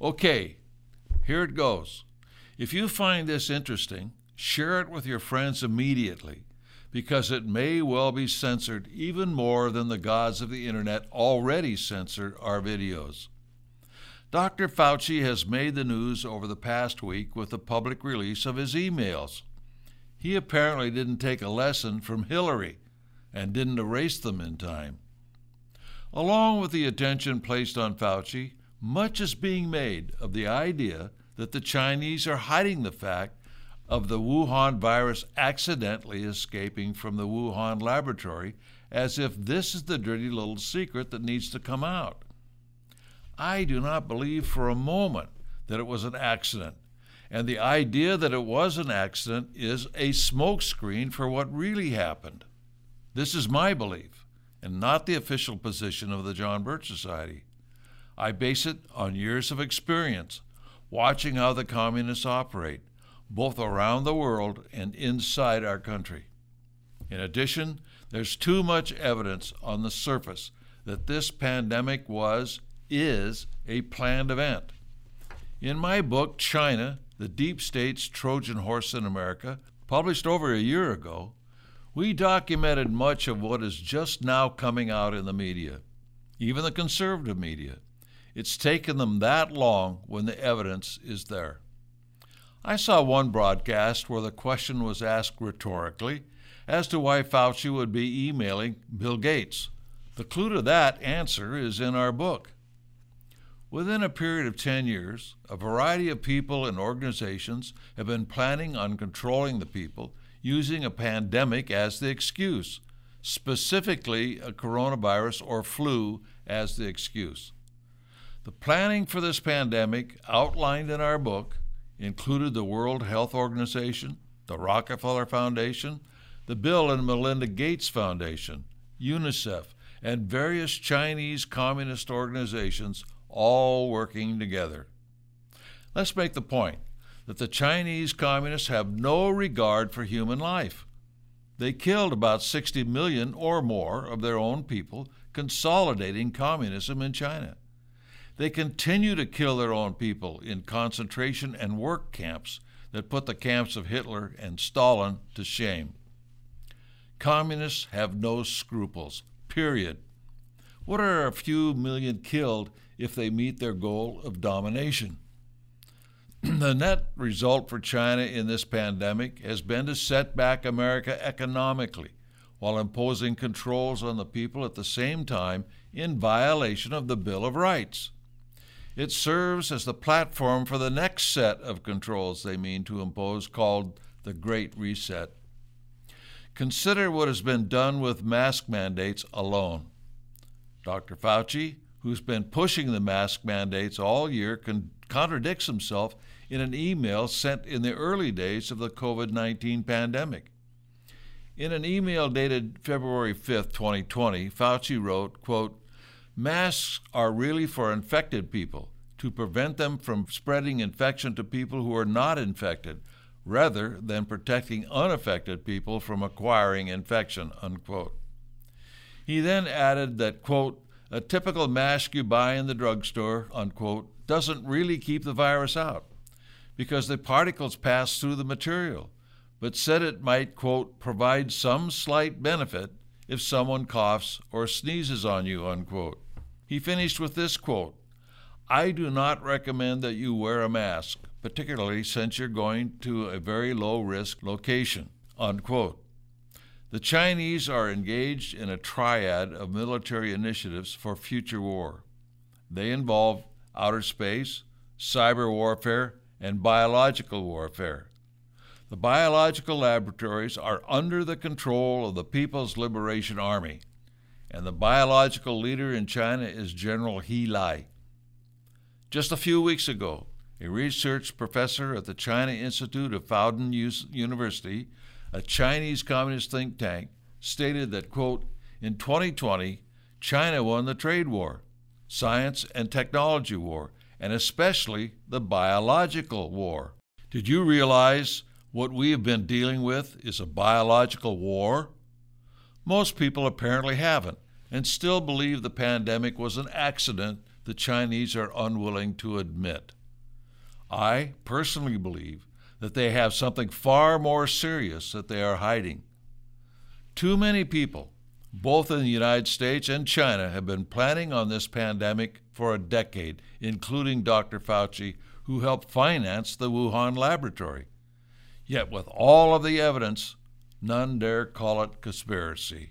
Okay, here it goes. If you find this interesting, share it with your friends immediately because it may well be censored even more than the gods of the internet already censor our videos. Dr. Fauci has made the news over the past week with the public release of his emails. He apparently didn't take a lesson from Hillary and didn't erase them in time. Along with the attention placed on Fauci, much is being made of the idea that the Chinese are hiding the fact of the Wuhan virus accidentally escaping from the Wuhan laboratory as if this is the dirty little secret that needs to come out. I do not believe for a moment that it was an accident. And the idea that it was an accident is a smokescreen for what really happened. This is my belief, and not the official position of the John Birch Society. I base it on years of experience, watching how the communists operate, both around the world and inside our country. In addition, there's too much evidence on the surface that this pandemic was is a planned event. In my book, China, the Deep State's Trojan Horse in America, published over a year ago, we documented much of what is just now coming out in the media, even the conservative media. It's taken them that long when the evidence is there. I saw one broadcast where the question was asked rhetorically as to why Fauci would be emailing Bill Gates. The clue to that answer is in our book. Within a period of 10 years, a variety of people and organizations have been planning on controlling the people using a pandemic as the excuse, specifically a coronavirus or flu as the excuse. The planning for this pandemic, outlined in our book, included the World Health Organization, the Rockefeller Foundation, the Bill and Melinda Gates Foundation, UNICEF, and various Chinese communist organizations all working together. Let's make the point that the Chinese communists have no regard for human life. They killed about 60 million or more of their own people, consolidating communism in China. They continue to kill their own people in concentration and work camps that put the camps of Hitler and Stalin to shame. Communists have no scruples, period. What are a few million killed if they meet their goal of domination. the net result for China in this pandemic has been to set back America economically while imposing controls on the people at the same time in violation of the Bill of Rights. It serves as the platform for the next set of controls they mean to impose called the Great Reset. Consider what has been done with mask mandates alone. Dr. Fauci, who's been pushing the mask mandates all year, con- contradicts himself in an email sent in the early days of the COVID 19 pandemic. In an email dated February 5, 2020, Fauci wrote, quote, Masks are really for infected people to prevent them from spreading infection to people who are not infected, rather than protecting unaffected people from acquiring infection, unquote. He then added that, quote, a typical mask you buy in the drugstore, unquote, doesn't really keep the virus out because the particles pass through the material, but said it might, quote, provide some slight benefit if someone coughs or sneezes on you, unquote. He finished with this quote I do not recommend that you wear a mask, particularly since you're going to a very low risk location, unquote. The Chinese are engaged in a triad of military initiatives for future war. They involve outer space, cyber warfare, and biological warfare. The biological laboratories are under the control of the People's Liberation Army, and the biological leader in China is General He Lai. Just a few weeks ago, a research professor at the China Institute of Fudan University a Chinese communist think tank, stated that, quote, in 2020, China won the trade war, science and technology war, and especially the biological war. Did you realize what we have been dealing with is a biological war? Most people apparently haven't and still believe the pandemic was an accident the Chinese are unwilling to admit. I personally believe that they have something far more serious that they are hiding. Too many people, both in the United States and China, have been planning on this pandemic for a decade, including Dr. Fauci, who helped finance the Wuhan laboratory. Yet, with all of the evidence, none dare call it conspiracy.